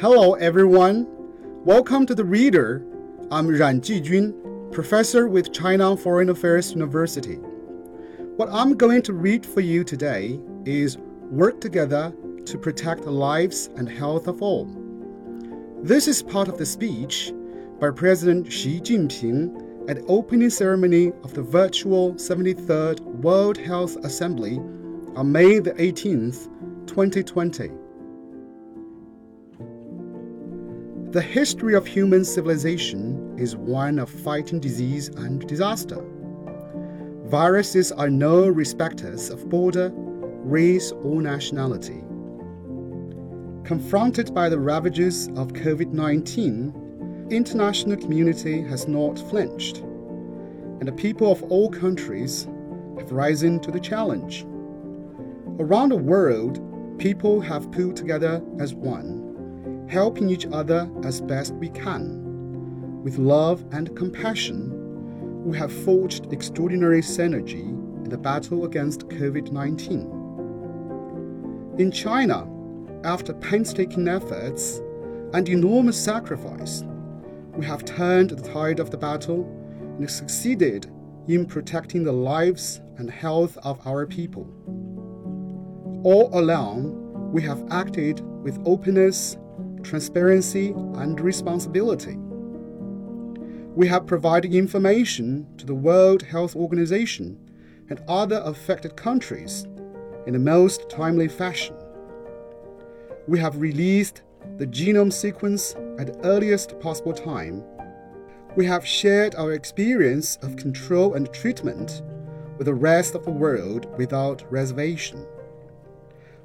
Hello, everyone. Welcome to the Reader. I'm Ran Jijun, professor with China Foreign Affairs University. What I'm going to read for you today is Work Together to Protect the Lives and Health of All. This is part of the speech by President Xi Jinping at the opening ceremony of the virtual 73rd World Health Assembly on May the 18th, 2020. The history of human civilization is one of fighting disease and disaster. Viruses are no respecters of border, race, or nationality. Confronted by the ravages of COVID-19, international community has not flinched, and the people of all countries have risen to the challenge. Around the world, people have pulled together as one helping each other as best we can. With love and compassion, we have forged extraordinary synergy in the battle against COVID 19. In China, after painstaking efforts and enormous sacrifice, we have turned the tide of the battle and succeeded in protecting the lives and health of our people. All along, we have acted with openness transparency, and responsibility. We have provided information to the World Health Organization and other affected countries in the most timely fashion. We have released the genome sequence at the earliest possible time. We have shared our experience of control and treatment with the rest of the world without reservation.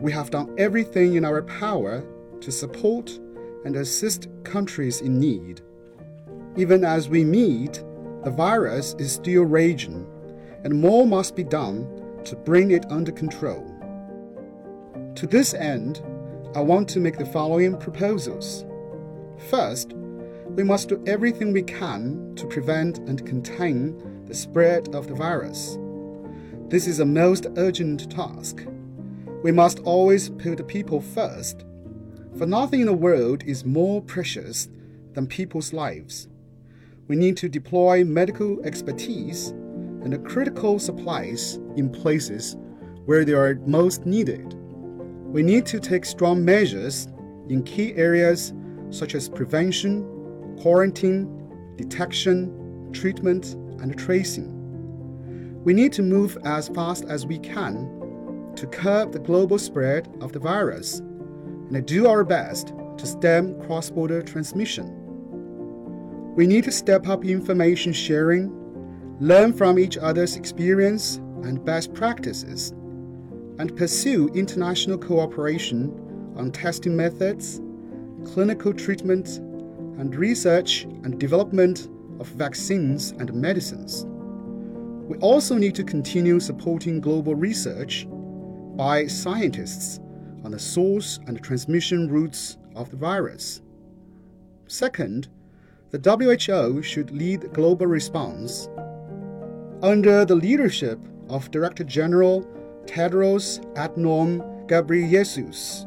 We have done everything in our power to support and assist countries in need. Even as we meet, the virus is still raging, and more must be done to bring it under control. To this end, I want to make the following proposals. First, we must do everything we can to prevent and contain the spread of the virus. This is a most urgent task. We must always put the people first for nothing in the world is more precious than people's lives. We need to deploy medical expertise and the critical supplies in places where they are most needed. We need to take strong measures in key areas such as prevention, quarantine, detection, treatment, and tracing. We need to move as fast as we can to curb the global spread of the virus and do our best to stem cross border transmission. We need to step up information sharing, learn from each other's experience and best practices, and pursue international cooperation on testing methods, clinical treatment, and research and development of vaccines and medicines. We also need to continue supporting global research by scientists on the source and transmission routes of the virus. Second, the WHO should lead the global response. Under the leadership of Director General Tedros Adhanom Ghebreyesus,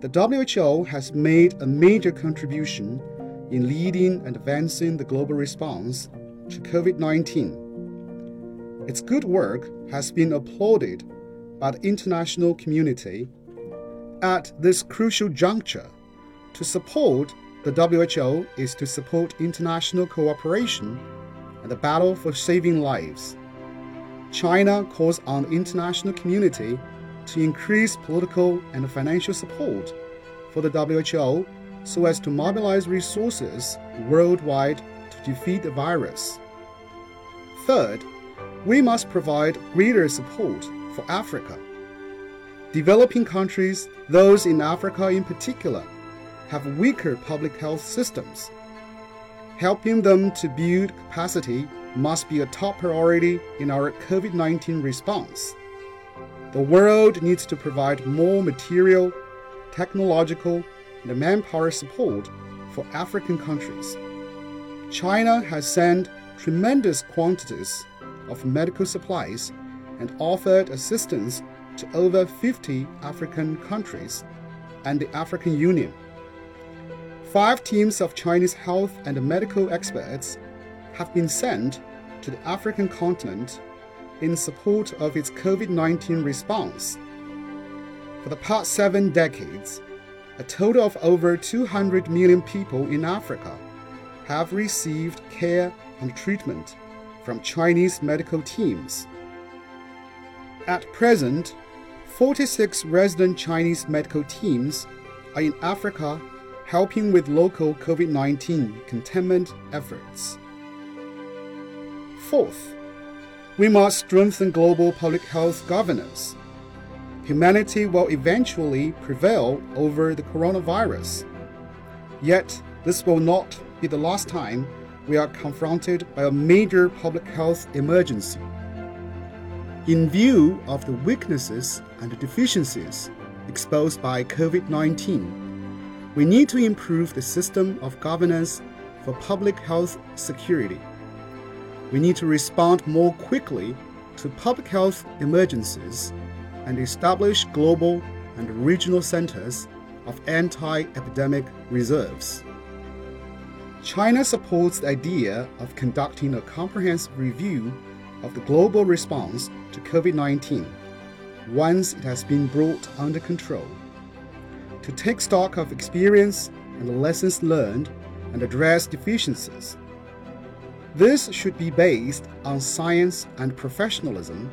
the WHO has made a major contribution in leading and advancing the global response to COVID 19. Its good work has been applauded by the international community at this crucial juncture, to support the WHO is to support international cooperation and the battle for saving lives. China calls on the international community to increase political and financial support for the WHO so as to mobilize resources worldwide to defeat the virus. Third, we must provide greater support for Africa. Developing countries, those in Africa in particular, have weaker public health systems. Helping them to build capacity must be a top priority in our COVID 19 response. The world needs to provide more material, technological, and manpower support for African countries. China has sent tremendous quantities of medical supplies and offered assistance to over 50 African countries and the African Union. Five teams of Chinese health and medical experts have been sent to the African continent in support of its COVID 19 response. For the past seven decades, a total of over 200 million people in Africa have received care and treatment from Chinese medical teams. At present, 46 resident Chinese medical teams are in Africa helping with local COVID 19 containment efforts. Fourth, we must strengthen global public health governance. Humanity will eventually prevail over the coronavirus. Yet, this will not be the last time we are confronted by a major public health emergency. In view of the weaknesses and deficiencies exposed by COVID 19, we need to improve the system of governance for public health security. We need to respond more quickly to public health emergencies and establish global and regional centers of anti epidemic reserves. China supports the idea of conducting a comprehensive review of the global response to COVID 19 once it has been brought under control. To take stock of experience and the lessons learned and address deficiencies. This should be based on science and professionalism,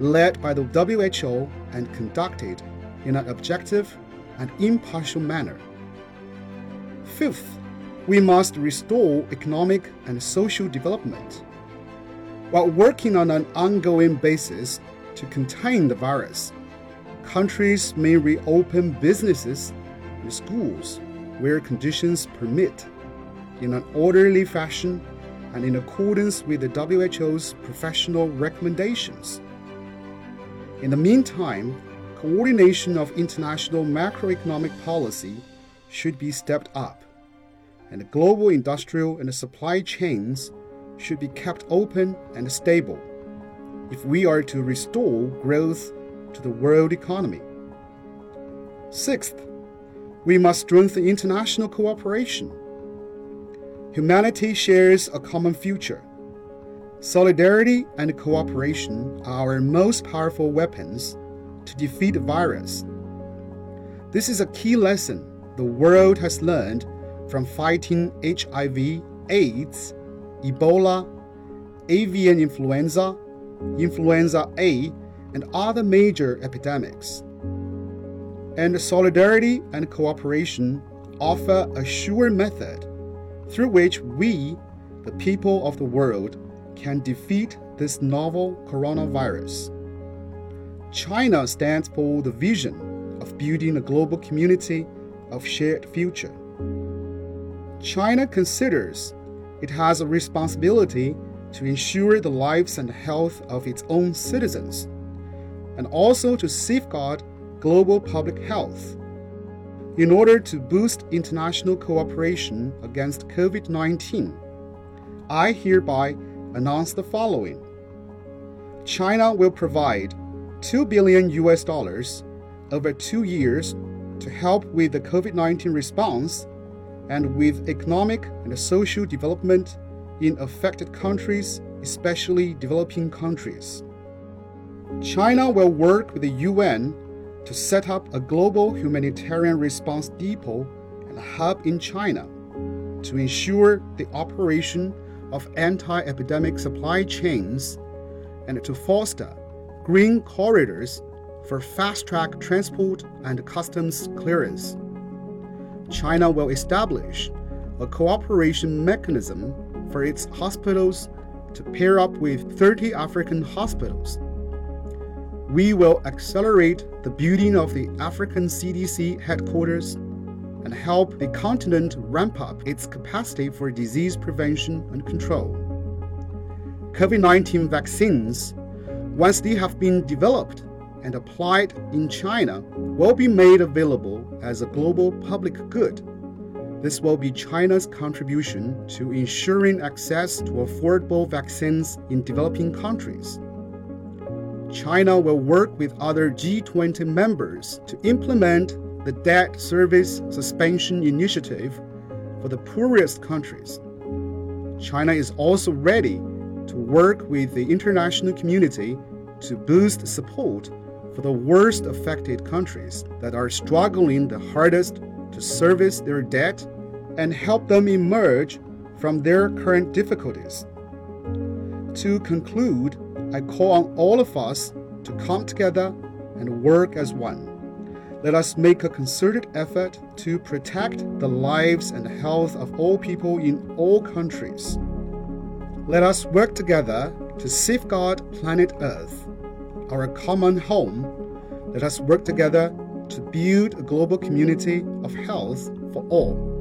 led by the WHO and conducted in an objective and impartial manner. Fifth, we must restore economic and social development. While working on an ongoing basis to contain the virus, countries may reopen businesses and schools where conditions permit in an orderly fashion and in accordance with the WHO's professional recommendations. In the meantime, coordination of international macroeconomic policy should be stepped up and global industrial and supply chains should be kept open and stable if we are to restore growth to the world economy. Sixth, we must strengthen international cooperation. Humanity shares a common future. Solidarity and cooperation are our most powerful weapons to defeat the virus. This is a key lesson the world has learned from fighting HIV, AIDS, Ebola, avian influenza, influenza A, and other major epidemics. And solidarity and cooperation offer a sure method through which we, the people of the world, can defeat this novel coronavirus. China stands for the vision of building a global community of shared future. China considers it has a responsibility to ensure the lives and health of its own citizens, and also to safeguard global public health. In order to boost international cooperation against COVID 19, I hereby announce the following China will provide 2 billion US dollars over two years to help with the COVID 19 response and with economic and social development in affected countries, especially developing countries. China will work with the UN to set up a global humanitarian response depot and hub in China to ensure the operation of anti epidemic supply chains and to foster green corridors for fast track transport and customs clearance. China will establish a cooperation mechanism for its hospitals to pair up with 30 African hospitals. We will accelerate the building of the African CDC headquarters and help the continent ramp up its capacity for disease prevention and control. COVID 19 vaccines, once they have been developed and applied in China will be made available as a global public good. This will be China's contribution to ensuring access to affordable vaccines in developing countries. China will work with other G20 members to implement the debt service suspension initiative for the poorest countries. China is also ready to work with the international community to boost support for the worst affected countries that are struggling the hardest to service their debt and help them emerge from their current difficulties. To conclude, I call on all of us to come together and work as one. Let us make a concerted effort to protect the lives and health of all people in all countries. Let us work together to safeguard planet Earth, our common home. Let us work together to build a global community of health for all.